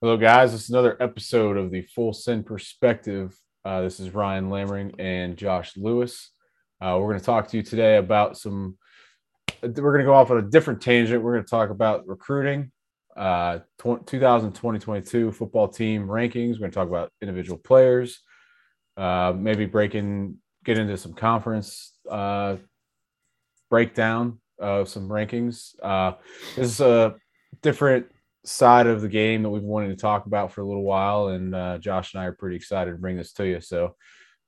Hello, guys. This is another episode of the Full Send Perspective. Uh, this is Ryan Lammering and Josh Lewis. Uh, we're going to talk to you today about some. We're going to go off on a different tangent. We're going to talk about recruiting, uh, 2020 football team rankings. We're going to talk about individual players, uh, maybe breaking, get into some conference uh, breakdown of some rankings. Uh, this is a different side of the game that we've wanted to talk about for a little while, and uh, Josh and I are pretty excited to bring this to you. So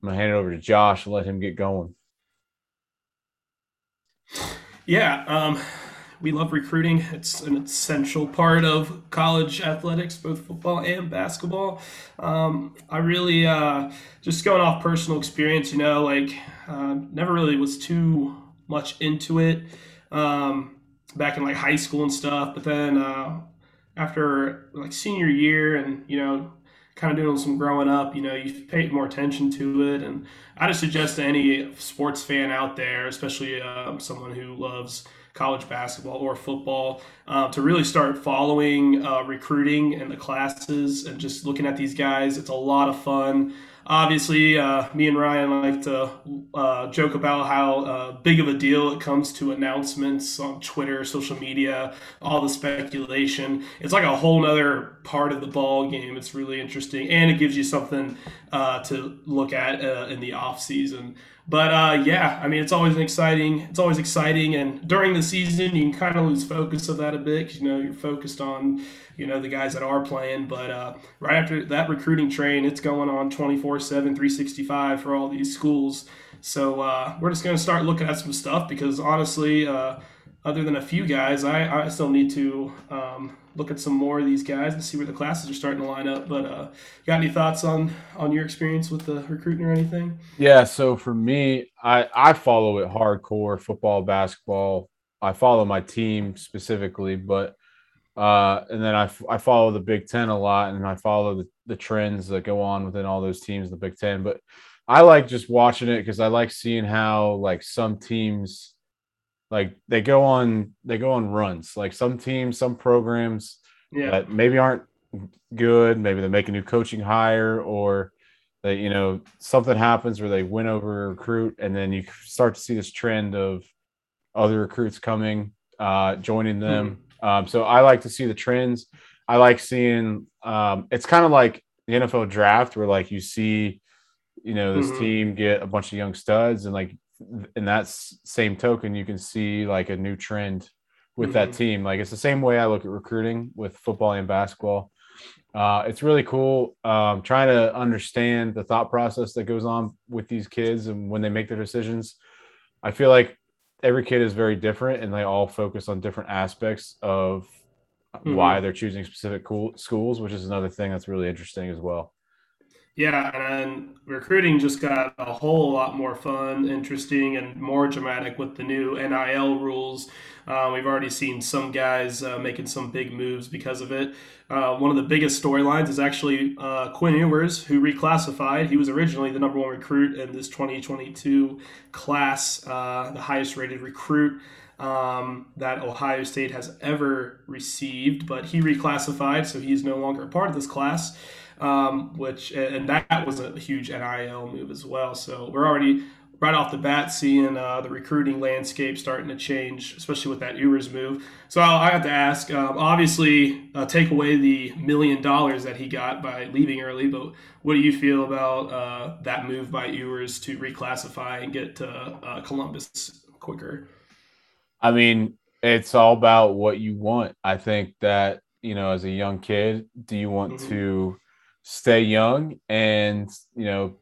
I'm gonna hand it over to Josh and let him get going. Yeah, um, we love recruiting. It's an essential part of college athletics, both football and basketball. Um, I really uh, just going off personal experience, you know, like uh, never really was too much into it um, back in like high school and stuff, but then. Uh, after like senior year and you know kind of doing some growing up you know you've paid more attention to it. And i just suggest to any sports fan out there especially um, someone who loves college basketball or football uh, to really start following uh, recruiting and the classes and just looking at these guys. It's a lot of fun obviously, uh, me and Ryan like to uh, joke about how uh, big of a deal it comes to announcements on Twitter, social media, all the speculation. It's like a whole other part of the ball game. It's really interesting, and it gives you something uh, to look at uh, in the off season. But uh, yeah, I mean, it's always an exciting. It's always exciting, and during the season, you can kind of lose focus of that a bit. You know, you're focused on you know the guys that are playing. But right after that recruiting train, it's going on 24/7, 365 for all these schools. So uh, we're just going to start looking at some stuff because honestly, uh, other than a few guys, I, I still need to um, look at some more of these guys and see where the classes are starting to line up. But uh, got any thoughts on on your experience with the recruiting or anything? Yeah, so for me, I I follow it hardcore football, basketball. I follow my team specifically, but uh, and then I, I follow the Big Ten a lot, and I follow the, the trends that go on within all those teams, in the Big Ten. But I like just watching it because I like seeing how like some teams like they go on they go on runs. Like some teams, some programs yeah. that maybe aren't good, maybe they make a new coaching hire or that you know something happens where they win over a recruit, and then you start to see this trend of other recruits coming, uh, joining them. Mm-hmm um, so I like to see the trends. I like seeing. Um, it's kind of like the NFL draft, where like you see, you know, this mm-hmm. team get a bunch of young studs, and like in that same token, you can see like a new trend with mm-hmm. that team. Like it's the same way I look at recruiting with football and basketball. Uh, it's really cool um, trying to understand the thought process that goes on with these kids and when they make their decisions. I feel like every kid is very different and they all focus on different aspects of mm-hmm. why they're choosing specific cool schools, which is another thing that's really interesting as well. Yeah, and recruiting just got a whole lot more fun, interesting, and more dramatic with the new NIL rules. Uh, we've already seen some guys uh, making some big moves because of it. Uh, one of the biggest storylines is actually uh, Quinn Ewers, who reclassified. He was originally the number one recruit in this 2022 class, uh, the highest rated recruit. Um, that Ohio State has ever received, but he reclassified, so he's no longer a part of this class um, which and that was a huge NIL move as well. So we're already right off the bat seeing uh, the recruiting landscape starting to change, especially with that Ewers move. So I have to ask. Um, obviously, uh, take away the million dollars that he got by leaving early, but what do you feel about uh, that move by Ewers to reclassify and get to uh, Columbus quicker? I mean, it's all about what you want. I think that you know, as a young kid, do you want mm-hmm. to stay young and you know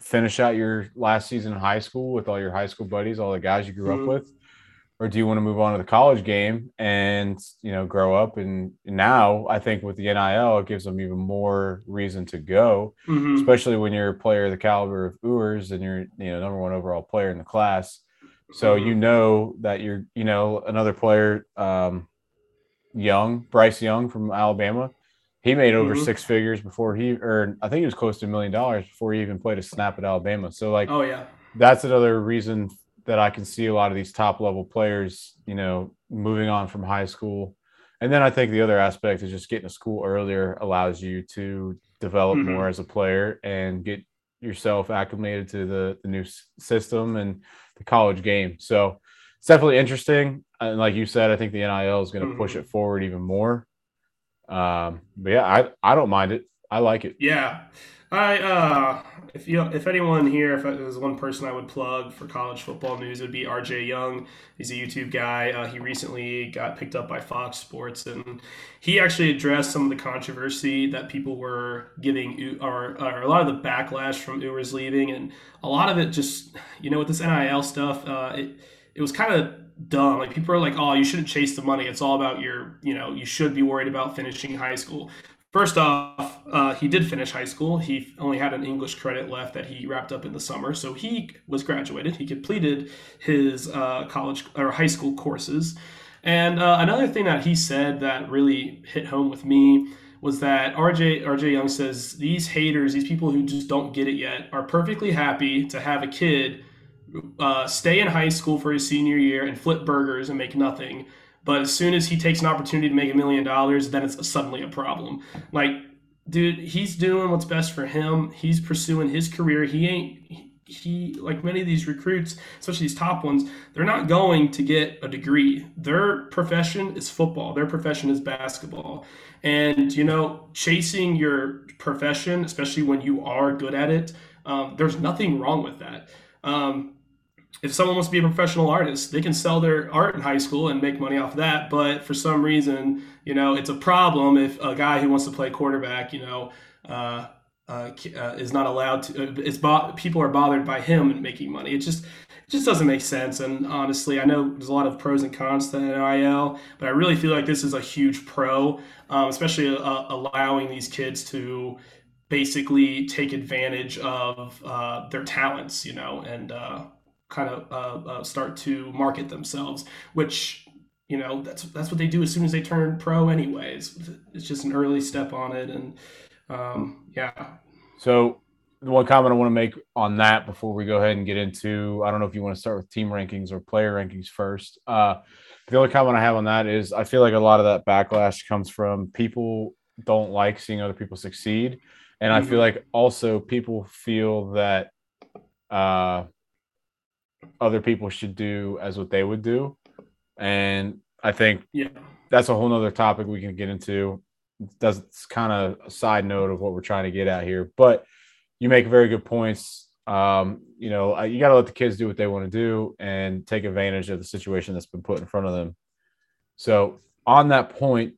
finish out your last season in high school with all your high school buddies, all the guys you grew mm-hmm. up with? Or do you want to move on to the college game and you know grow up? And now I think with the NIL, it gives them even more reason to go, mm-hmm. especially when you're a player of the caliber of Ewers and you're you know number one overall player in the class. So mm-hmm. you know that you're you know another player, um, Young Bryce Young from Alabama he made over mm-hmm. six figures before he earned, I think he was close to a million dollars before he even played a snap at Alabama. So, like, oh, yeah, that's another reason that I can see a lot of these top level players, you know, moving on from high school And then I think the other aspect is just getting to school earlier allows you to develop mm-hmm. more as a player and get yourself acclimated to the, the new system and the college game. So it's definitely interesting. And like you said, I think the NIL is going to mm-hmm. push it forward even more. Um, but yeah, I, I don't mind it. I like it. Yeah. I uh, if you if anyone here, if there's one person I would plug for college football news, it would be RJ Young. He's a YouTube guy. Uh, he recently got picked up by Fox Sports, and he actually addressed some of the controversy that people were giving, or, or a lot of the backlash from Ewers leaving, and a lot of it just, you know, with this NIL stuff, uh, it it was kind of dumb. Like people are like, "Oh, you shouldn't chase the money. It's all about your, you know, you should be worried about finishing high school." First off, uh, he did finish high school. He only had an English credit left that he wrapped up in the summer, so he was graduated. He completed his uh, college or high school courses. And uh, another thing that he said that really hit home with me was that RJ RJ Young says these haters, these people who just don't get it yet, are perfectly happy to have a kid uh, stay in high school for his senior year and flip burgers and make nothing but as soon as he takes an opportunity to make a million dollars, then it's suddenly a problem. Like, dude, he's doing what's best for him. He's pursuing his career. He ain't he like many of these recruits, especially these top ones, they're not going to get a degree. Their profession is football. Their profession is basketball. And you know, chasing your profession, especially when you are good at it, um, there's nothing wrong with that. Um, if someone wants to be a professional artist, they can sell their art in high school and make money off of that. But for some reason, you know, it's a problem if a guy who wants to play quarterback, you know, uh, uh, uh, is not allowed to. Uh, it's bo- people are bothered by him making money. It just it just doesn't make sense. And honestly, I know there's a lot of pros and cons to NIL, but I really feel like this is a huge pro, um, especially uh, allowing these kids to basically take advantage of uh, their talents, you know, and kind of uh, uh, start to market themselves, which you know that's that's what they do as soon as they turn pro. Anyways, it's just an early step on it, and um, yeah. So the one comment I want to make on that before we go ahead and get into I don't know if you want to start with team rankings or player rankings first. Uh, the only comment I have on that is I feel like a lot of that backlash comes from people don't like seeing other people succeed, and I feel mm-hmm. like also people feel that uh, other people should do as what they would do. And I think yeah, that's a whole nother topic we can get into. That's kind of a side note of what we're trying to get at here. But you make very good points. Um, you know, you got to let the kids do what they want to do and take advantage of the situation that's been put in front of them. So, on that point,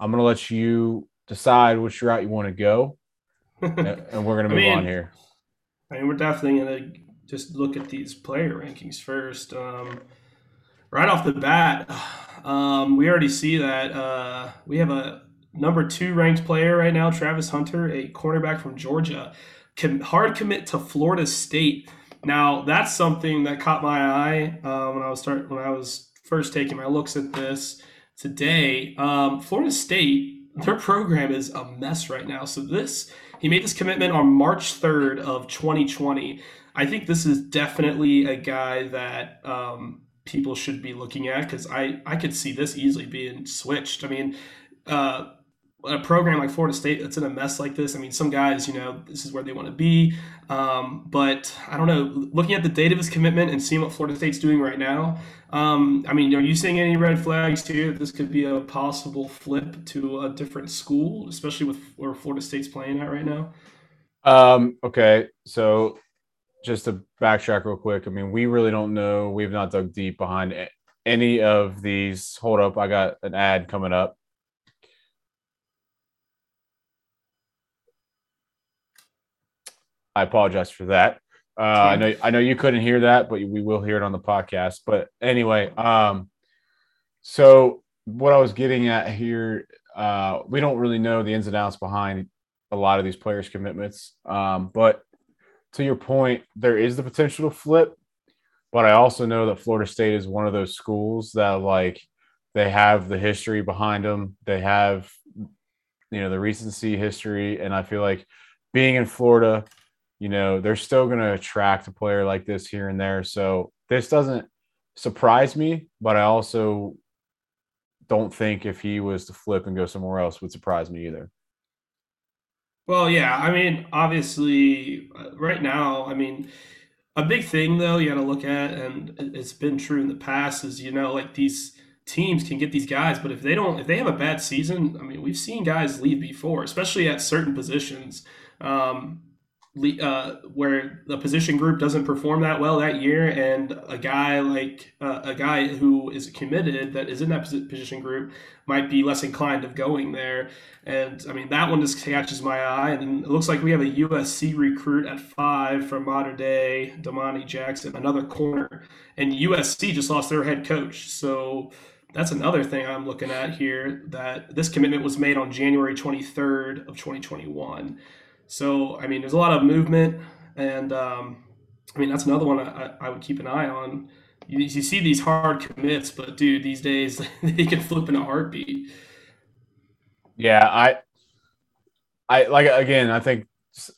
I'm going to let you decide which route you want to go, and we're going to move I mean, on here. I mean, we're definitely going to just look at these player rankings first. Um, right off the bat, um, we already see that uh, we have a number two ranked player right now, Travis Hunter, a cornerback from Georgia, can hard commit to Florida State. Now that's something that caught my eye uh, when I was start when I was first taking my looks at this today. Um, Florida State, their program is a mess right now. So this he made this commitment on March 3rd of 2020. I think this is definitely a guy that um, people should be looking at because I, I could see this easily being switched. I mean, uh, a program like Florida State that's in a mess like this, I mean, some guys, you know, this is where they want to be. Um, but I don't know, looking at the date of his commitment and seeing what Florida State's doing right now, um, I mean, are you seeing any red flags here? This could be a possible flip to a different school, especially with where Florida State's playing at right now. Um, okay, so just to backtrack real quick, I mean, we really don't know. We've not dug deep behind any of these. Hold up, I got an ad coming up. I apologize for that. Uh, I know I know you couldn't hear that, but we will hear it on the podcast. But anyway, um, so what I was getting at here, uh, we don't really know the ins and outs behind a lot of these players' commitments, um, but to your point, there is the potential to flip, but I also know that Florida State is one of those schools that like they have the history behind them. They have you know the recency history, and I feel like being in Florida, you know, they're still going to attract a player like this here and there. So this doesn't surprise me, but I also don't think if he was to flip and go somewhere else would surprise me either. Well, yeah, I mean, obviously, uh, right now, I mean, a big thing though you got to look at, and it's been true in the past, is you know like these teams can get these guys, but if they don't, if they have a bad season, I mean, we've seen guys leave before, especially at certain positions. Um, uh, where the position group doesn't perform that well that year, and a guy like uh, a guy who is committed that is in that position group might be less inclined of going there. And I mean that one just catches my eye. And it looks like we have a USC recruit at five from Mater Dei, Domani Jackson, another corner, and USC just lost their head coach. So that's another thing I'm looking at here. That this commitment was made on January 23rd of 2021. So, I mean, there's a lot of movement, and um, I mean, that's another one I, I would keep an eye on. You, you, see these hard commits, but dude, these days they can flip in a heartbeat. Yeah, I, I like again. I think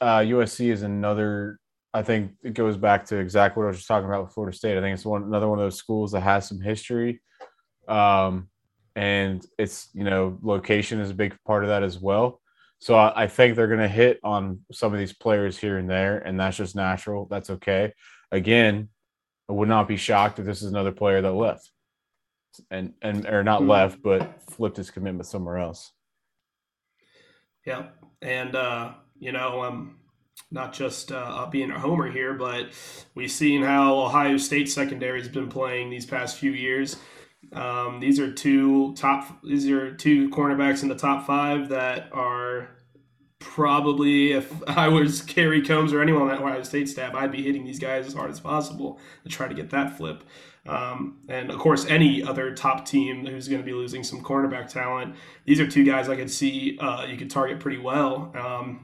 uh, USC is another. I think it goes back to exactly what I was just talking about with Florida State. I think it's one another one of those schools that has some history, um, and it's you know location is a big part of that as well. So I, I think they're going to hit on some of these players here and there, and that's just natural. That's okay. Again, I would not be shocked if this is another player that left, and and or not mm-hmm. left, but flipped his commitment somewhere else. Yeah, and uh, you know, um, not just uh, being a homer here, but we've seen how Ohio State secondary has been playing these past few years. Um, these are two top. These are two cornerbacks in the top five that are probably if I was Kerry Coombs or anyone on that Ohio State staff, I'd be hitting these guys as hard as possible to try to get that flip. Um, and of course, any other top team who's going to be losing some cornerback talent, these are two guys I could see uh, you could target pretty well.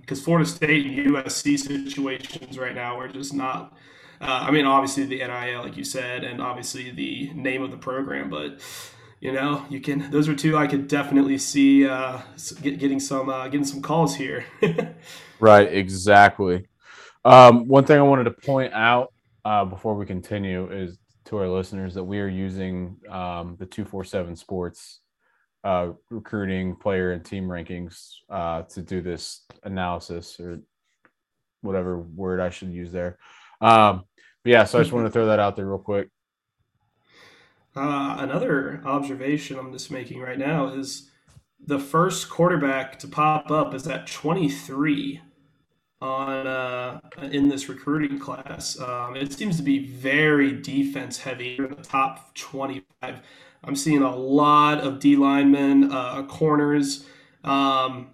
Because um, Florida State and USC situations right now are just not uh, I mean, obviously the NIL, like you said, and obviously the name of the program, but you know, you can. Those are two I could definitely see uh, get, getting some uh, getting some calls here. right, exactly. Um, one thing I wanted to point out uh, before we continue is to our listeners that we are using um, the two four seven Sports uh, recruiting player and team rankings uh, to do this analysis or whatever word I should use there. Um, but yeah, so I just wanted to throw that out there real quick. Uh, another observation I'm just making right now is the first quarterback to pop up is at 23 on uh, in this recruiting class. Um, it seems to be very defense heavy in the top 25. I'm seeing a lot of D linemen, uh, corners, um,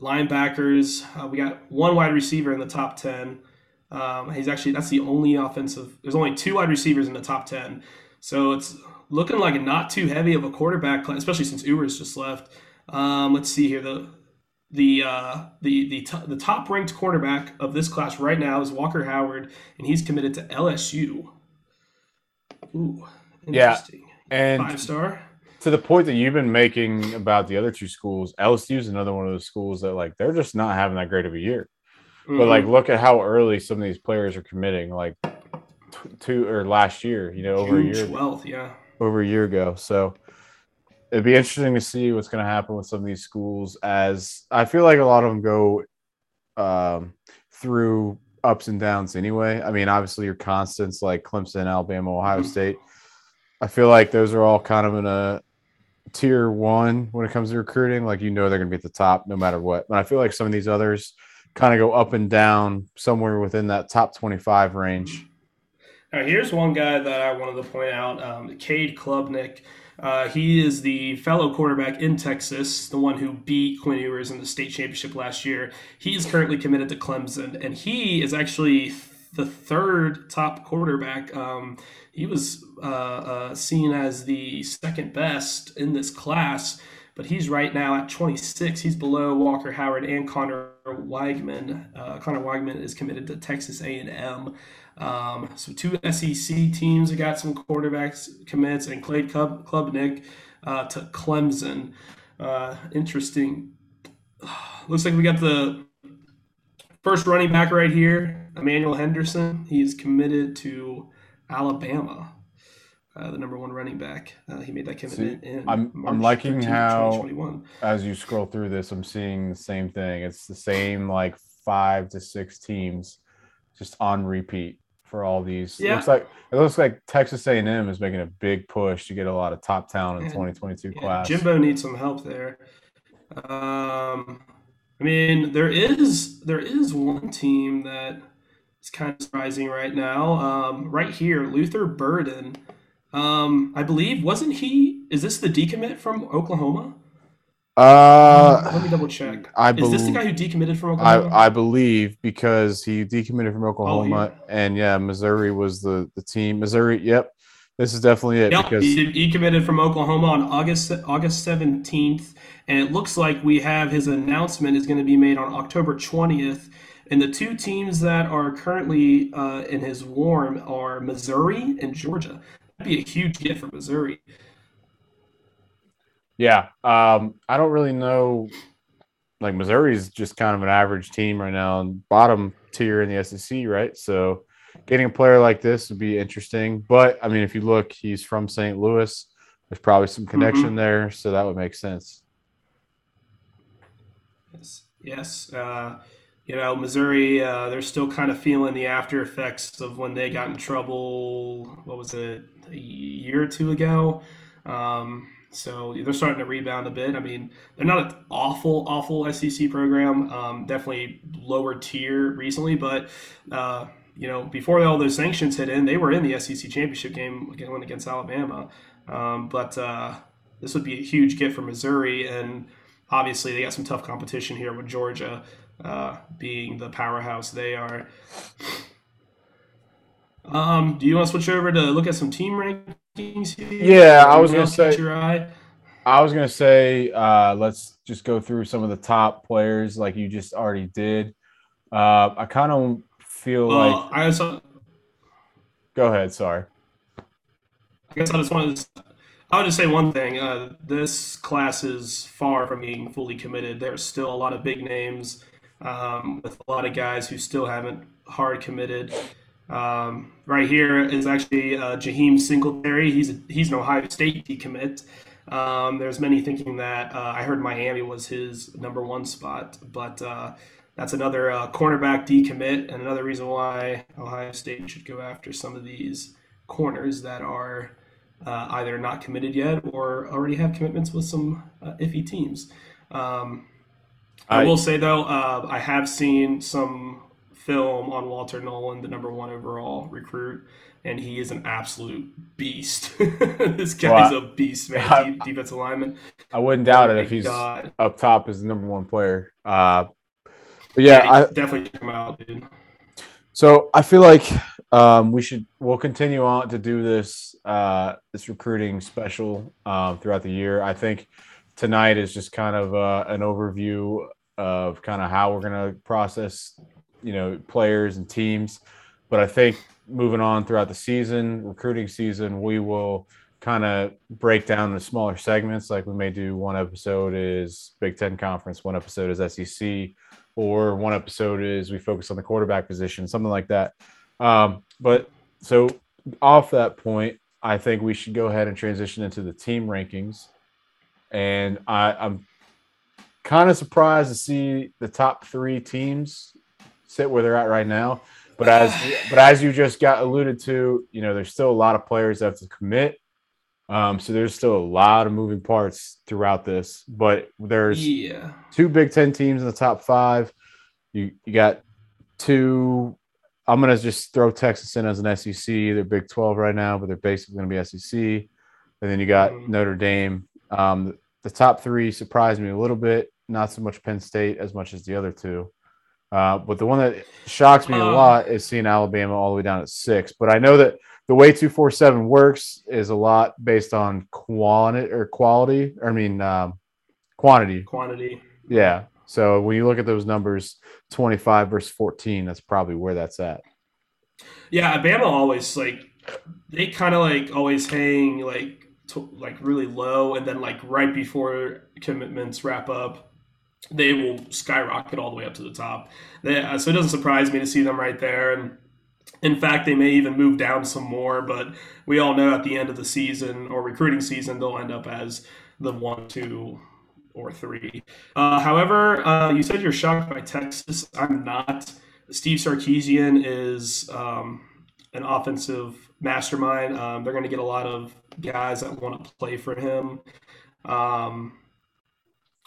linebackers. Uh, we got one wide receiver in the top 10. Um, he's actually that's the only offensive. There's only two wide receivers in the top ten, so it's looking like not too heavy of a quarterback class, especially since Ewers just left. Um, let's see here the the uh, the the, t- the top ranked quarterback of this class right now is Walker Howard, and he's committed to LSU. Ooh, interesting. Yeah, and five star. To the point that you've been making about the other two schools, LSU is another one of those schools that like they're just not having that great of a year. Mm-hmm. But like, mm-hmm. look at how early some of these players are committing. Like t- two or last year, you know, over June a year, twelfth, yeah, over a year ago. So it'd be interesting to see what's going to happen with some of these schools. As I feel like a lot of them go um, through ups and downs anyway. I mean, obviously your constants like Clemson, Alabama, Ohio mm-hmm. State. I feel like those are all kind of in a tier one when it comes to recruiting. Like you know they're going to be at the top no matter what. But I feel like some of these others kind of go up and down somewhere within that top 25 range. Now, here's one guy that I wanted to point out um, Cade Klubnik. Uh, he is the fellow quarterback in Texas, the one who beat Quinn Ewers in the state championship last year. He is currently committed to Clemson, and he is actually the third top quarterback. Um, he was uh, uh, seen as the second best in this class but he's right now at 26. He's below Walker Howard and Conner Weigman. Uh, Conner Weigman is committed to Texas A&M. Um, so two SEC teams have got some quarterbacks commits, and Cade Club, uh, to Clemson. Uh, interesting. Looks like we got the first running back right here, Emmanuel Henderson. He's committed to Alabama. Uh, the number one running back. Uh, he made that commitment See, in I'm, March I'm liking how as you scroll through this, I'm seeing the same thing. It's the same like five to six teams just on repeat for all these. Yeah. It looks like it looks like Texas A&M is making a big push to get a lot of top talent in 2022 yeah, class. Jimbo needs some help there. Um, I mean, there is there is one team that is kind of surprising right now. Um, right here, Luther Burden. Um, I believe wasn't he? Is this the decommit from Oklahoma? Uh, let me double check. I be- is this the guy who decommitted from Oklahoma? I, I believe because he decommitted from Oklahoma, oh, yeah. and yeah, Missouri was the the team. Missouri, yep, this is definitely it. Yep, because he, he committed from Oklahoma on August August seventeenth, and it looks like we have his announcement is going to be made on October twentieth. And the two teams that are currently uh, in his warm are Missouri and Georgia. Be a huge get for Missouri. Yeah, um, I don't really know. Like Missouri's just kind of an average team right now, and bottom tier in the SEC, right? So, getting a player like this would be interesting. But I mean, if you look, he's from St. Louis. There's probably some connection mm-hmm. there, so that would make sense. Yes, yes. Uh, you know, Missouri, uh, they're still kind of feeling the after effects of when they got in trouble. What was it, a year or two ago? Um, so they're starting to rebound a bit. I mean, they're not an awful, awful SEC program. Um, definitely lower tier recently, but uh, you know, before all those sanctions hit in, they were in the SEC championship game again against Alabama. Um, but uh, this would be a huge get for Missouri, and obviously they got some tough competition here with Georgia uh, being the powerhouse they are. Um, do you want to switch over to look at some team rankings? Yeah, I was gonna say. I was gonna say, uh, let's just go through some of the top players, like you just already did. Uh, I kind of feel well, like. I also. Go ahead. Sorry. I guess I just wanted. To, I would just say one thing. Uh, this class is far from being fully committed. There's still a lot of big names, um, with a lot of guys who still haven't hard committed. Um, right here is actually uh, Jaheim Singletary. He's a, he's an Ohio State decommit. Um, there's many thinking that uh, I heard Miami was his number one spot, but uh, that's another uh, cornerback decommit, and another reason why Ohio State should go after some of these corners that are uh, either not committed yet or already have commitments with some uh, iffy teams. Um, I, I, will say though, uh, I have seen some film on Walter Nolen, the number one overall recruit, and he is an absolute beast. this guy's well, a beast, man. I, defensive lineman. I wouldn't doubt oh it if he's God. up top as the number one player. Uh, but yeah, yeah I definitely come out, dude. So I feel like um, we should we'll continue on to do this uh, this recruiting special um, throughout the year. I think tonight is just kind of uh, an overview of kind of how we're going to process you know players and teams. But I think moving on throughout the season, recruiting season, we will kind of break down the smaller segments. Like we may do one episode is Big Ten Conference, one episode is SEC, or one episode is we focus on the quarterback position, something like that. Um, but so off that point, I think we should go ahead and transition into the team rankings. And I, I'm kind of surprised to see the top three teams sit where they're at right now. But as but as you just got alluded to, you know, there's still a lot of players that have to commit. Um, so there's still a lot of moving parts throughout this. But there's yeah. two Big Ten teams in the top five. You you got two. I'm gonna just throw Texas in as an SEC. They're Big 12 right now, but they're basically gonna be SEC. And then you got mm-hmm. Notre Dame. Um, the top three surprised me a little bit. Not so much Penn State as much as the other two. Uh, but the one that shocks me a lot is seeing Alabama all the way down at six. But I know that the way two four seven works is a lot based on quantity or quality. Or I mean um, quantity. Quantity. Yeah. So when you look at those numbers, twenty five versus fourteen, that's probably where that's at. Yeah, Alabama always like they kind of like always hang like to, like really low, and then like right before commitments wrap up, they will skyrocket all the way up to the top. They, uh, so it doesn't surprise me to see them right there. And In fact, they may even move down some more, but we all know at the end of the season or recruiting season, they'll end up as the one, two, or three. Uh, however, uh, you said you're shocked by Texas. I'm not. Steve Sarkisian is um, an offensive mastermind. Um, they're going to get a lot of guys that want to play for him. Um,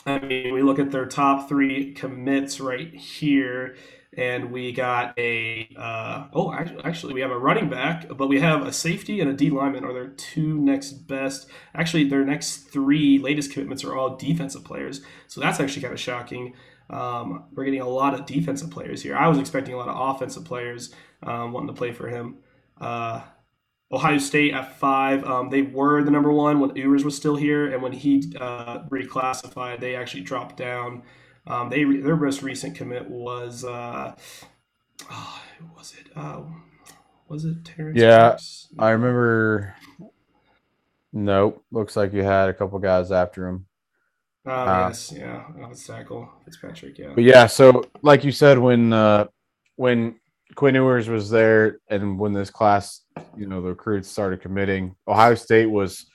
I mean, we look at their top three commits right here, and we got a uh, oh, actually, we have a running back, but we have a safety and a D lineman are their two next best. Actually, their next three latest commitments are all defensive players, so that's actually kind of shocking. Um, we're getting a lot of defensive players here. I was expecting a lot of offensive players um, wanting to play for him. Uh, Ohio State at five. Um, they were the number one when Ewers was still here, and when he uh, reclassified, they actually dropped down. Um, they their most recent commit was uh, oh, was it? Uh, was it Terrance? Yeah, Brooks? I remember. Nope, looks like you had a couple guys after him. Oh, uh, yes, yeah, oh, tackle Fitzpatrick, yeah. But yeah, so like you said, when uh, when Quinn Ewers was there, and when this class, you know, the recruits started committing, Ohio State was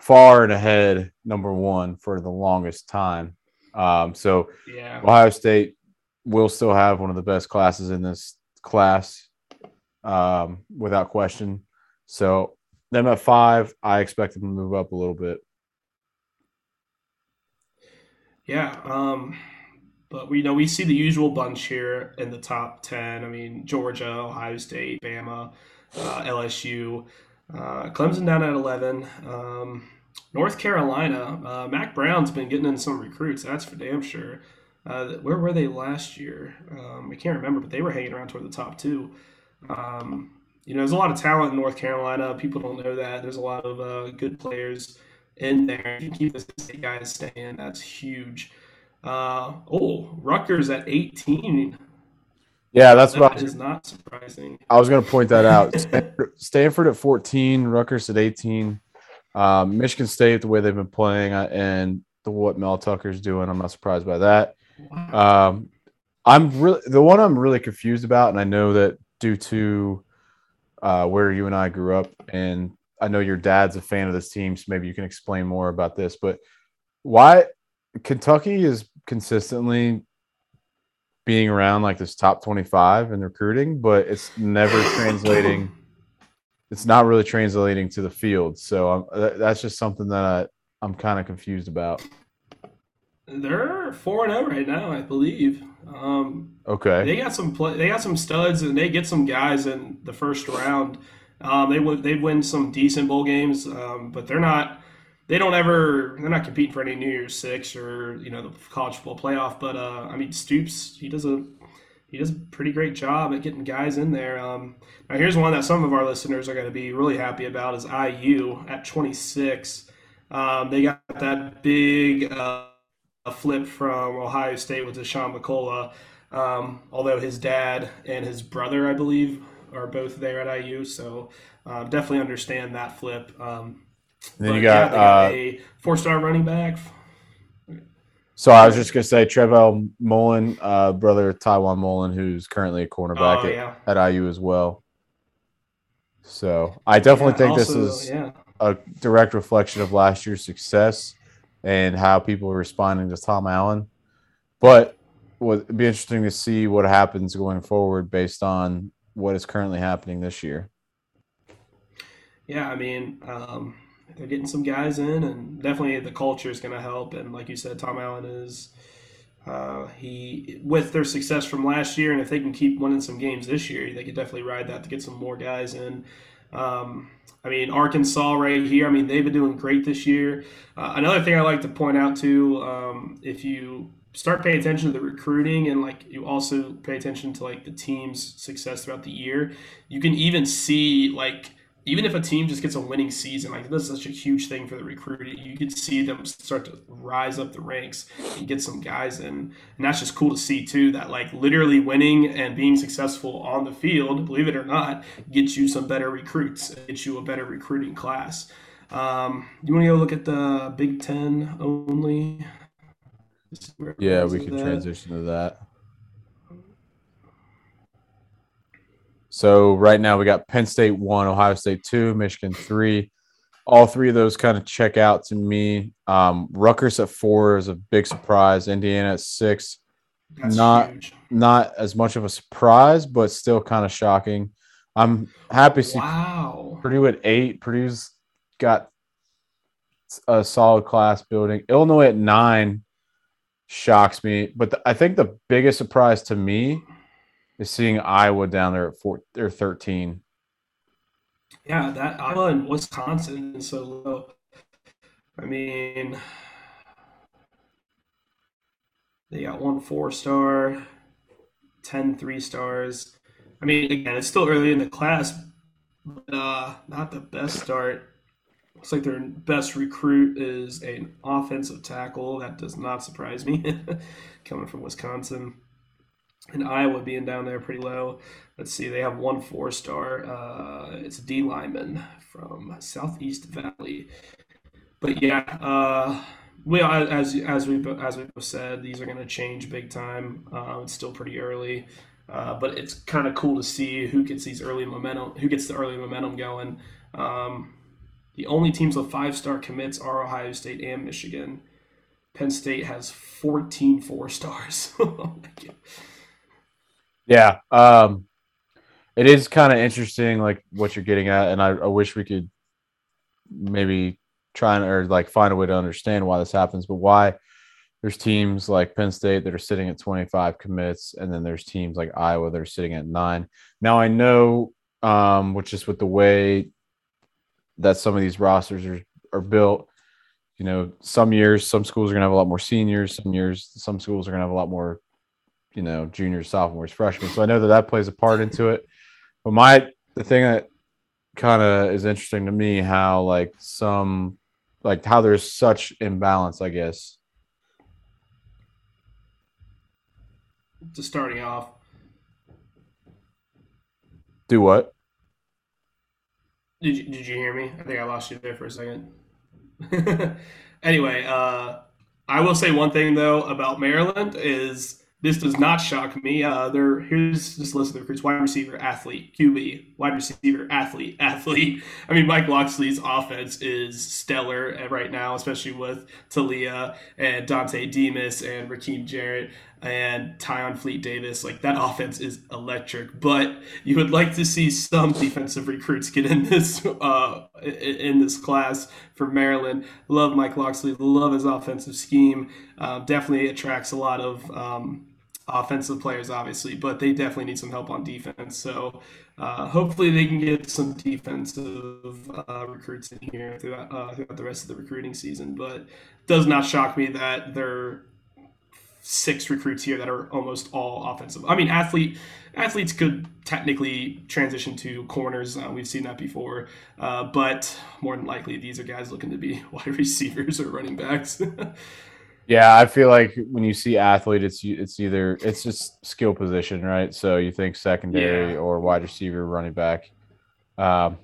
far and ahead number one for the longest time. Um, so yeah. Ohio State will still have one of the best classes in this class, um, without question. So them at five, I expect them to move up a little bit. Yeah. Um, but we know we see the usual bunch here in the top 10. I mean, Georgia, Ohio State, Bama, uh, LSU, uh, Clemson down at 11. Um, North Carolina, uh, Mack Brown's been getting in some recruits. That's for damn sure. Uh, where were they last year? Um, I can't remember, but they were hanging around toward the top two. Um, you know, there's a lot of talent in North Carolina. People don't know that. There's a lot of uh, good players in there. If you keep the guys staying, that's huge. Uh, oh, Rutgers at 18. Yeah, that's that what I was, not surprising. I was going to point that out. Stanford, Stanford, at 14, Rutgers at 18. Um, Michigan State, the way they've been playing, uh, and the what Mel Tucker's doing, I'm not surprised by that. Wow. Um, I'm really the one I'm really confused about, and I know that due to uh, where you and I grew up, and I know your dad's a fan of this team, so maybe you can explain more about this. But why Kentucky is consistently being around like this top 25 in recruiting, but it's never translating. It's not really translating to the field. So um, that's just something that I, I'm kind of confused about. They're four and zero oh right now, I believe. Um, okay. They got some play, They got some studs, and they get some guys in the first round. Um, they would they win some decent bowl games, um, but they're not they don't ever they're not competing for any New Year's Six or you know the college football playoff. But uh, I mean Stoops he does a he does a pretty great job at getting guys in there. Um, now here's one that some of our listeners are going to be really happy about is IU at 26. Um, they got that big uh, flip from Ohio State with Dasan McCullough. Um, although his dad and his brother, I believe, are both there at IU, so uh, definitely understand that flip. Um, and then but, you got, yeah, got uh, a four-star running back. So I was just gonna say Trevell Mullen, uh, brother Tiawan Mullen, who's currently a cornerback oh, at, yeah. at, IU as well. So I definitely yeah, think also, this is a direct reflection of last year's success and how people are responding to Tom Allen. But it'd be interesting to see what happens going forward based on what is currently happening this year. Yeah, I mean, um, they're getting some guys in, and definitely the culture is going to help. And like you said, Tom Allen is uh, he with their success from last year, and if they can keep winning some games this year, they could definitely ride that to get some more guys in. Um, I mean, Arkansas right here. I mean, they've been doing great this year. Uh, another thing I like to point out too, um, if you start paying attention to the recruiting and like you also pay attention to like the team's success throughout the year, you can even see like even if a team just gets a winning season, like this is such a huge thing for the recruiting. You could see them start to rise up the ranks and get some guys in, and that's just cool to see too. That like literally winning and being successful on the field, believe it or not, gets you some better recruits, gets you a better recruiting class. Um, you want to go look at the Big Ten only? Yeah, we can that. transition to that. So right now we got Penn State one, Ohio State two, Michigan three. All three of those kind of check out to me. Um, Rutgers at four is a big surprise. Indiana at six, That's not huge. not as much of a surprise, but still kind of shocking. I'm happy to see Wow. Purdue at eight. Purdue's got a solid class building. Illinois at nine shocks me, but the, I think the biggest surprise to me is seeing Iowa down there at four or thirteen. Yeah, that Iowa and Wisconsin is so low. I mean, they got one four star, 10 three stars. I mean, again, it's still early in the class, but uh, not the best start. Looks like their best recruit is an offensive tackle. That does not surprise me, coming from Wisconsin. And Iowa being down there pretty low. Let's see, they have one four star. Uh, it's D lineman from Southeast Valley. But yeah, uh, we as as we as we said, these are going to change big time. Uh, it's still pretty early, uh, but it's kind of cool to see who gets these early momentum, who gets the early momentum going. Um, the only teams with five star commits are Ohio State and Michigan. Penn State has 14 four stars. Oh. Yeah, um, it is kind of interesting, like what you're getting at, and I, I wish we could maybe try and or like find a way to understand why this happens, but why there's teams like Penn State that are sitting at 25 commits, and then there's teams like Iowa that are sitting at nine. Now I know, um, which is with the way that some of these rosters are are built. You know, some years some schools are gonna have a lot more seniors, some years some schools are gonna have a lot more, you know, juniors, sophomores, freshmen. So I know that that plays a part into it. But my the thing that kind of is interesting to me how like some like how there's such imbalance, I guess. Just starting off, Do what? Did you, did you hear me? I think I lost you there for a second. anyway, uh, I will say one thing though about Maryland is this does not shock me. Uh, there here's this list of the recruits: wide receiver, athlete, QB, wide receiver, athlete, athlete. I mean, Mike Locksley's offense is stellar right now, especially with Taulia and Dontay Demus and Rakim Jarrett and Tayon Fleet Davis. Like that offense is electric. But you would like to see some defensive recruits get in this uh, in this class for Maryland. Love Mike Locksley. Love his offensive scheme. Uh, definitely attracts a lot of. Um, offensive players, obviously, but they definitely need some help on defense. So uh, hopefully they can get some defensive uh, recruits in here throughout, uh, throughout the rest of the recruiting season. But does not shock me that there are six recruits here that are almost all offensive. I mean, athlete athletes could technically transition to corners. Uh, we've seen that before, uh, but more than likely these are guys looking to be wide receivers or running backs. Yeah, I feel like when you see athlete, it's it's either it's just skill position, right? So you think secondary Yeah. or wide receiver, running back. Um,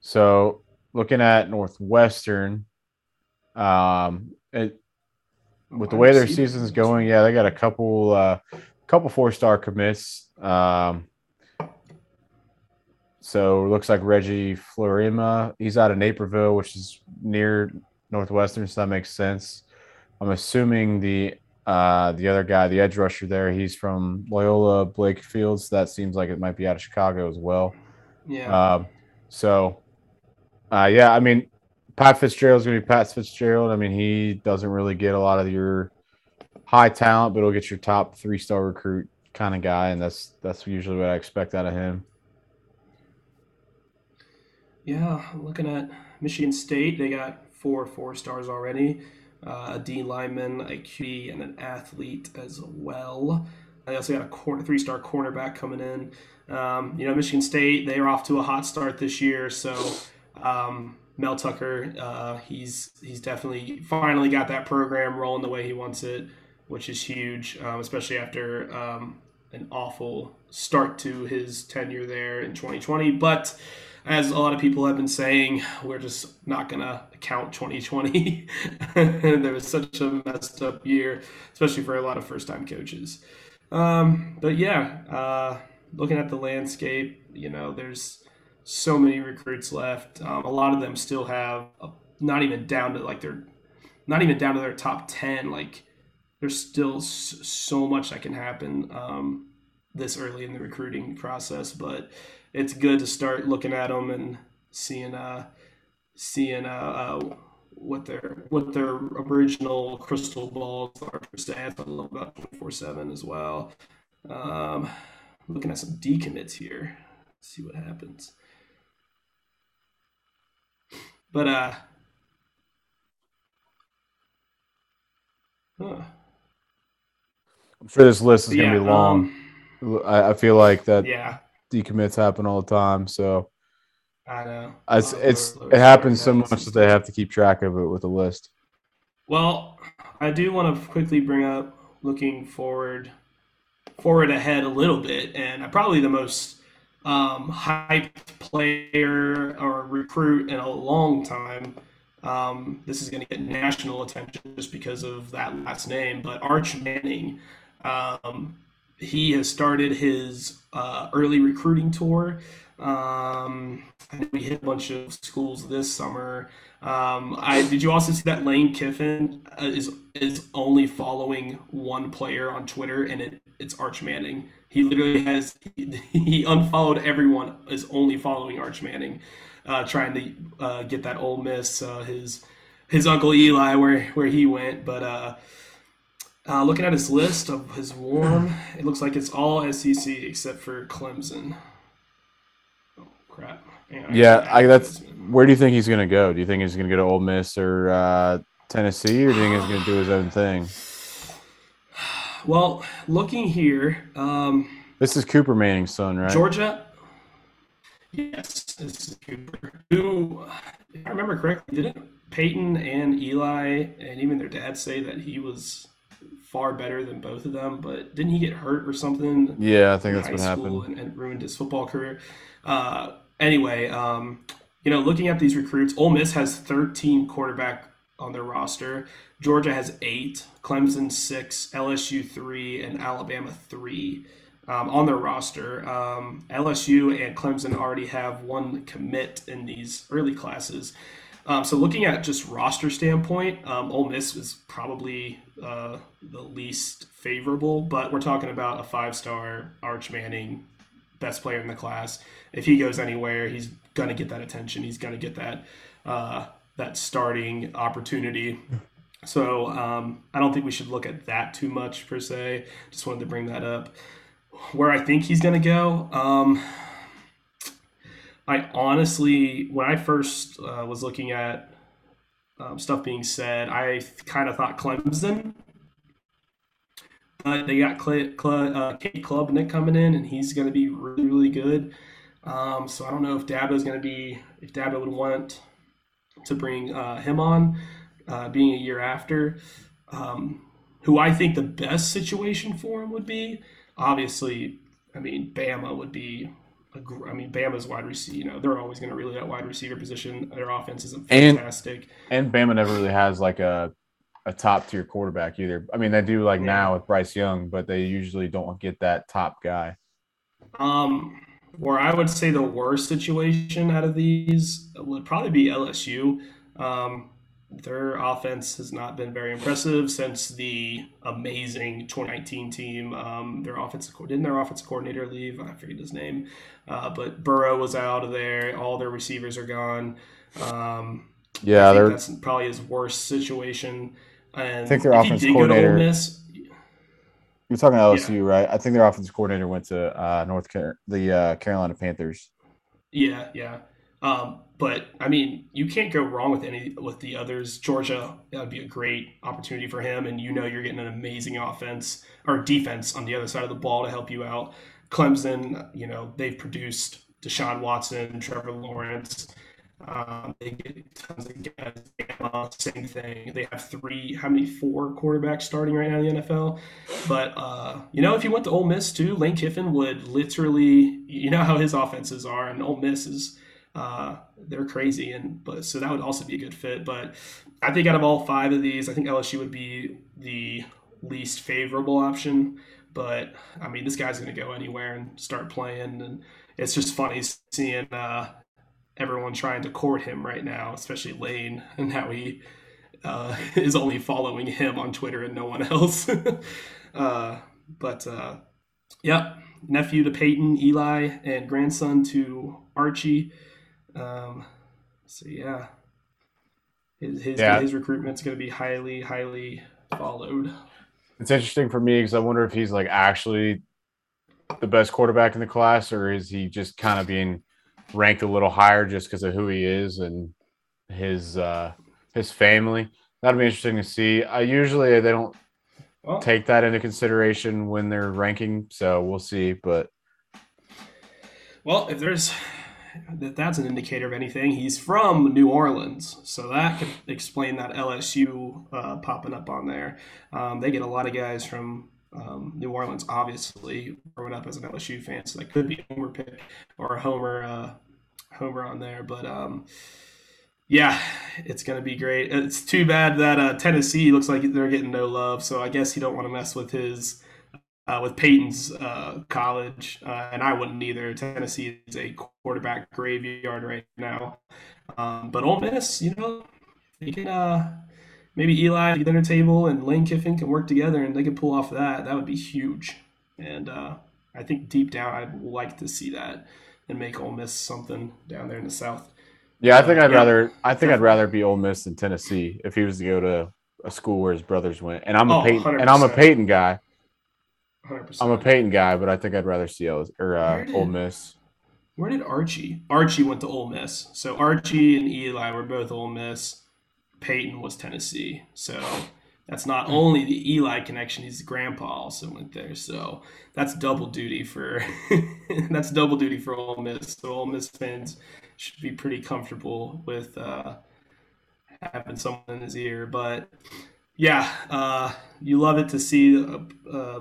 so looking at Northwestern, um, it, with the way their season's going, yeah, they got a couple uh, couple four star commits. Um, so it looks like Reggie Fleurima, he's out of Naperville, which is near Northwestern, so that makes sense. I'm assuming the uh, the other guy, the edge rusher there, he's from Loyola Blake Fields. That seems like it might be out of Chicago as well. yeah. Um, so, uh, yeah, I mean, Pat Fitzgerald's going to be Pat Fitzgerald. I mean, he doesn't really get a lot of your high talent, but he'll get your top three star recruit kind of guy, and that's that's usually what I expect out of him. Yeah, looking at Michigan State, they got four four stars already. Uh, a D lineman, a QB, and an athlete as well. They also got a corner, three star cornerback coming in. Um, you know, Michigan State, they are off to a hot start this year. So, um, Mel Tucker, uh, he's he's definitely finally got that program rolling the way he wants it, which is huge, um, especially after um, an awful start to his tenure there in 2020. But as a lot of people have been saying, we're just not going to count 2020. there was such a messed up year, especially for a lot of first time coaches. Um, but yeah, uh, looking at the landscape, you know, there's so many recruits left. Um, a lot of them still have a, not even down to like their, not even down to their top ten. Like there's still so much that can happen um, this early in the recruiting process, but it's good to start looking at them and seeing uh, seeing uh, uh, what their what their original crystal balls are for stats. I love about twenty four seven as well. Um, looking at some decommits here. Let's see what happens. But uh, huh. I'm sure this list is gonna be long. Um, I, I, feel like that. Yeah. Decommits happen all the time, so. I know. It's, it's it happens so much that they have to keep track of it with a list. Well, I do want to quickly bring up looking forward forward ahead a little bit, and I probably the most um, hyped player or recruit in a long time. Um, this is going to get national attention just because of that last name, but Arch Manning. Um, he has started his uh, early recruiting tour. Um, we hit a bunch of schools this summer. Um, I did you also see that Lane Kiffin uh, is is only following one player on Twitter, and it, it's Arch Manning. He literally has he, unfollowed everyone. Is only following Arch Manning, uh, trying to uh, get that Ole Miss uh, his his uncle Eli where where he went. But uh, looking at his list of his warm, it looks like it's all SEC except for Clemson. Oh crap! yeah, I, that's where do you think he's going to go? Do you think he's going to go to Ole Miss or uh, Tennessee, or do you think he's going to do his own thing? Well, looking here, um, this is Cooper Manning's son, right? Georgia. Yes, this is Cooper. Who, if I remember correctly, didn't Peyton and Eli and even their dad say that he was far better than both of them? But didn't he get hurt or something? Yeah, I think that's what happened and, and, ruined his football career. Uh, anyway, um, you know, looking at these recruits, Ole Miss has 13 quarterback on their roster. Georgia has eight, Clemson six, LSU three, and Alabama three um, on their roster. Um, LSU and Clemson already have one commit in these early classes. Um, so looking at just roster standpoint, um, Ole Miss is probably uh, the least favorable, but we're talking about a five-star Arch Manning, best player in the class. If he goes anywhere, he's gonna get that attention. He's gonna get that uh, that starting opportunity. So um, I don't think we should look at that too much per se. Just wanted to bring that up. Where I think he's to go, um, I honestly, when I first uh, was looking at um, stuff being said, I kind of thought Clemson. But they got Cl- Cl- uh, Cade Klubnik coming in, and he's going to be really, really good. Um, so I don't know if Dabo is going to be, if Dabo would want to bring uh, him on, uh, being a year after. Um, who I think the best situation for him would be, obviously, I mean, Bama would be. A, I mean, Bama's wide receiver. You know, they're always going to really that wide receiver position. Their offense is fantastic. And, and Bama never really has like a a top tier quarterback either. I mean, they do like yeah. now with Bryce Young, but they usually don't get that top guy. Um, where I would say the worst situation out of these would probably be LSU. Um, their offense has not been very impressive since the amazing 2019 team. Um, their offensive didn't their offensive coordinator leave? I forget his name, uh, but Burrow was out of there. All their receivers are gone. Um, yeah, that's probably his worst situation. And I think their offense coordinator. Miss, you're talking LSU, yeah. right? I think their offensive coordinator went to uh, North Car- the uh, Carolina Panthers. Yeah, yeah. Um, but I mean, you can't go wrong with any with the others. Georgia, that would be a great opportunity for him, and you know you're getting an amazing offense or defense on the other side of the ball to help you out. Clemson, you know, they've produced Deshaun Watson, Trevor Lawrence. Um, they get tons of guys. same thing. They have three, how many, four quarterbacks starting right now in the NFL. But, uh, you know, if you went to Ole Miss too, Lane Kiffin would literally, you know how his offenses are, and Ole Miss is, uh, they're crazy. And, but, so that would also be a good fit. But I think out of all five of these, I think LSU would be the least favorable option. But I mean, this guy's going to go anywhere and start playing, and it's just funny seeing uh, everyone trying to court him right now, especially Lane, and how he uh, is only following him on Twitter and no one else. uh, but uh, yeah, nephew to Peyton, Eli, and grandson to Archie. Um, so yeah, his his, yeah. his recruitment's going to be highly highly followed. It's interesting for me because I wonder if he's like actually the best quarterback in the class, or is he just kind of being ranked a little higher just because of who he is and his uh, his family? That'd be interesting to see. I usually they don't well, take that into consideration when they're ranking, so we'll see. But well, if there's that that's an indicator of anything. He's from New Orleans, so that could explain that LSU uh, popping up on there. Um, they get a lot of guys from um, New Orleans, obviously, growing up as an LSU fan, so that could be a homer pick or a homer uh, homer on there. But um, yeah, it's gonna be great. It's too bad that uh, Tennessee looks like they're getting no love, so I guess you don't want to mess with his uh, with Peyton's uh, college, uh, and I wouldn't either. Tennessee is a quarterback graveyard right now, um, but Ole Miss, you know, they can uh, maybe Eli at the dinner table and Lane Kiffin can work together, and they can pull off that. That would be huge, and uh, I think deep down I'd like to see that and make Ole Miss something down there in the South. Yeah, I think I'd yeah. rather I think I'd rather be Ole Miss than Tennessee if he was to go to a school where his brothers went. And I'm a oh, Peyton 100%. and I'm a Peyton guy. 100%. I'm a Peyton guy, but I think I'd rather see o, or uh, did, Ole Miss. Where did Archie? Archie went to Ole Miss. So Archie and Eli were both Ole Miss. Peyton was Tennessee. So that's not only the Eli connection; his grandpa also went there. So that's double duty for that's double duty for Ole Miss. So Ole Miss fans should be pretty comfortable with uh, having someone in his ear. But yeah, uh, you love it to see. Uh,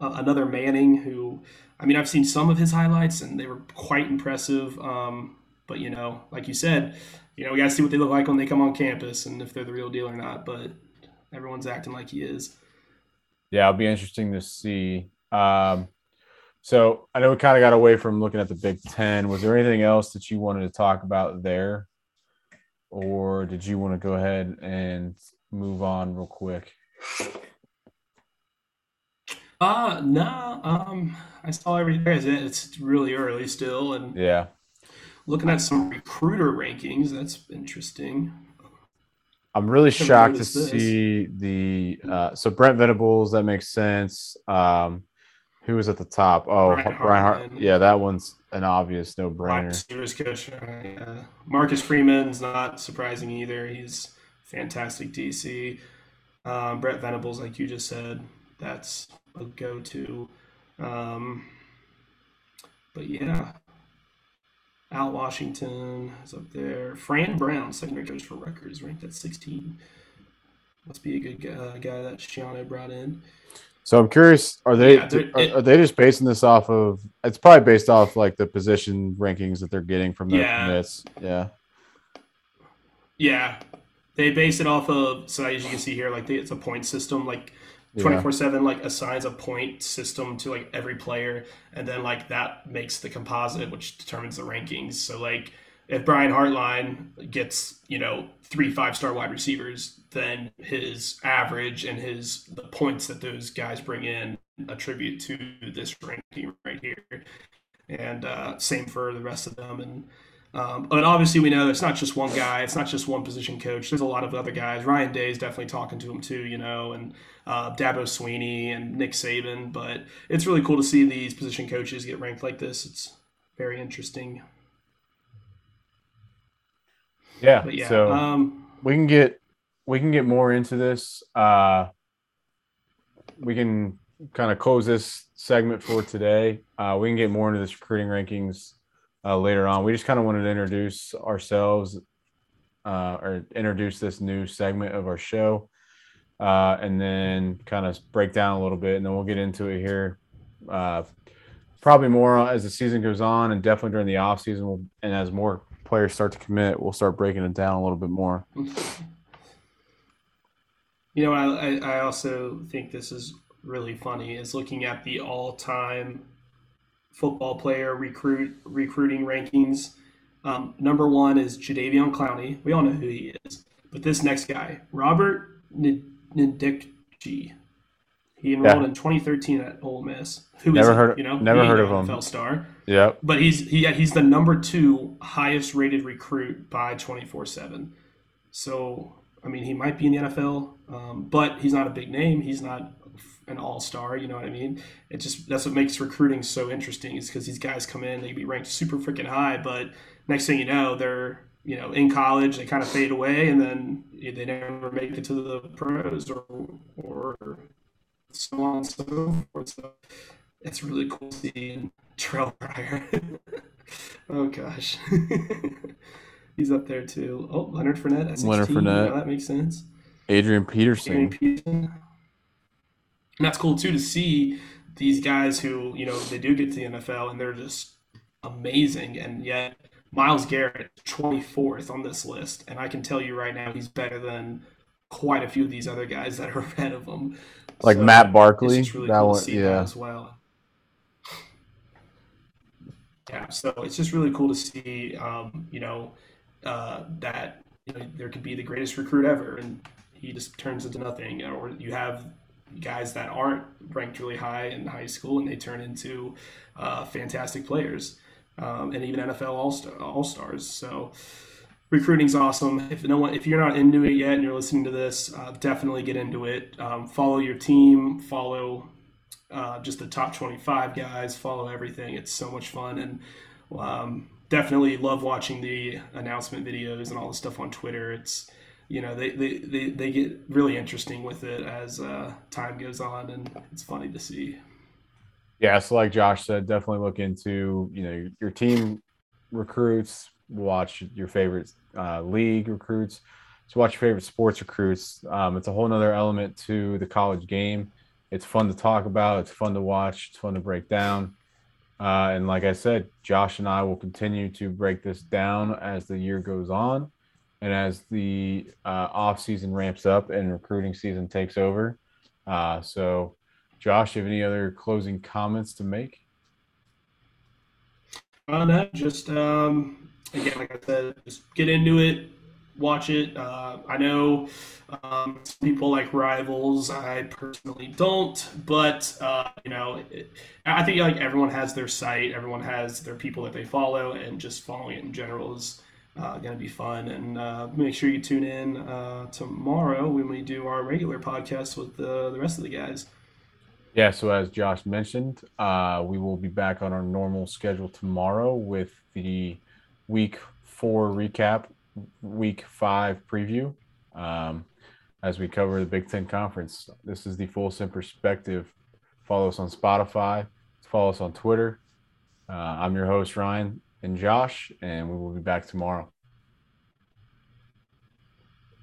uh, another Manning who, I mean, I've seen some of his highlights and they were quite impressive. Um, but you know, like you said, you know, we got to see what they look like when they come on campus and if they're the real deal or not. But everyone's acting like he is. Yeah, it'll be interesting to see. Um, so I know we kind of got away from looking at the Big Ten. Was there anything else that you wanted to talk about there, or did you want to go ahead and move on real quick? Uh no. Um, I saw everything. It's really early still, and yeah, looking at some recruiter rankings. That's interesting. I'm really shocked to this. see the uh, so Brent Venables. That makes sense. Um, who was at the top? Oh, Brian, Brian Hart. Yeah, that one's an obvious no brainer. Coach. Uh, Marcus Freeman's not surprising either. He's fantastic DC. Um, Brent Venables, like you just said, that's a go to. Um, but yeah, Al Washington is up there. Fran Brown, secondary coach for Rutgers, ranked at 16. Must be a good guy, uh, guy that Schiano brought in. So I'm curious, are they yeah, are, it, are, they just basing this off of? It's probably based off like the position rankings that they're getting from their yeah. commits. Yeah. Yeah, they base it off of. So as you can see here, like it's a point system. Like 24 7 like assigns a point system to like every player and then like that makes the composite which determines the rankings. So like if brian hartline gets you know three five star wide receivers then his average and his the points that those guys bring in attribute to this ranking right here. And uh, same for the rest of them. And um, but obviously, we know it's not just one guy. It's not just one position coach. There's a lot of other guys. Ryan Day is definitely talking to him too, you know, and uh, Dabo Swinney and Nick Saban. But it's really cool to see these position coaches get ranked like this. It's very interesting. Yeah. yeah so um, we can get we can get more into this. Uh, we can kind of close this segment for today. Uh, we can get more into this recruiting rankings uh, later on. We just kind of wanted to introduce ourselves uh, or introduce this new segment of our show uh, and then kind of break down a little bit. And then we'll get into it here uh, probably more as the season goes on and definitely during the off season. We'll, and as more players start to commit, we'll start breaking it down a little bit more. You know, I, I also think this is really funny is looking at the all-time football player recruit recruiting rankings. Um, number one is Jadeveon Clowney. We all know who he is. But this next guy, Robert Nkemdiche, he enrolled yeah. in 2013 at Ole Miss. Who never is heard, you know, never heard of him. NFL star. Yeah. But he's he, he's the number two highest rated recruit by 24 seven. So I mean, he might be in the NFL, um, but he's not a big name. He's not an all star. You know what I mean? It just that's what makes recruiting so interesting is because these guys come in, they be ranked super freaking high, but next thing you know, they're you know in college, they kind of fade away, and then they never make it to the pros or or so on and so forth. So it's really cool seeing Terrelle Pryor. oh gosh. He's up there too. Oh, Leonard Fournette. Leonard Fournette. that makes sense. Adrian Peterson. Adrian Peterson. And that's cool too to see these guys who, you know, they do get to the NFL and they're just amazing. And yet Myles Garrett, 24th on this list. And I can tell you right now, he's better than quite a few of these other guys that are ahead of him. Like so Matt Barkley. Really that cool one, yeah. That as well. Yeah, so it's just really cool to see, um, you know, uh, that you know, there could be the greatest recruit ever, and he just turns into nothing. Or you have guys that aren't ranked really high in high school and they turn into uh, fantastic players um, and even NFL all stars. So recruiting's awesome. If no one, if you're not into it yet and you're listening to this, uh, definitely get into it. Um, follow your team. Follow uh, just the top 25 guys. Follow everything. It's so much fun and. Um, definitely love watching the announcement videos and all the stuff on Twitter. It's you know they, they, they, they get really interesting with it as uh, time goes on and it's funny to see. Yeah so like josh said definitely look into you know your team recruits watch your favorite uh, league recruits to watch your favorite sports recruits. Um, it's a whole nother element to the college game. It's fun to talk about it's fun to watch it's fun to break down. Uh, and like i said josh and i will continue to break this down as the year goes on and as the uh, off season ramps up and recruiting season takes over. Uh, so, Josh, you have any other closing comments to make? Uh, no, just um, again, like I said, just get into it, watch it. Uh, I know um, people like rivals. I personally don't, but uh, you know, it, I think like everyone has their site, everyone has their people that they follow, and just following it in general is uh, going to be fun. And uh, make sure you tune in uh, tomorrow when we do our regular podcast with the, the rest of the guys. Yeah, so as Josh mentioned, uh, we will be back on our normal schedule tomorrow with the week four recap, week five preview um, as we cover the Big Ten Conference. This is the Full Send Perspective. Follow us on Spotify, follow us on Twitter. Uh, I'm your host, Ryan and Josh, and we will be back tomorrow.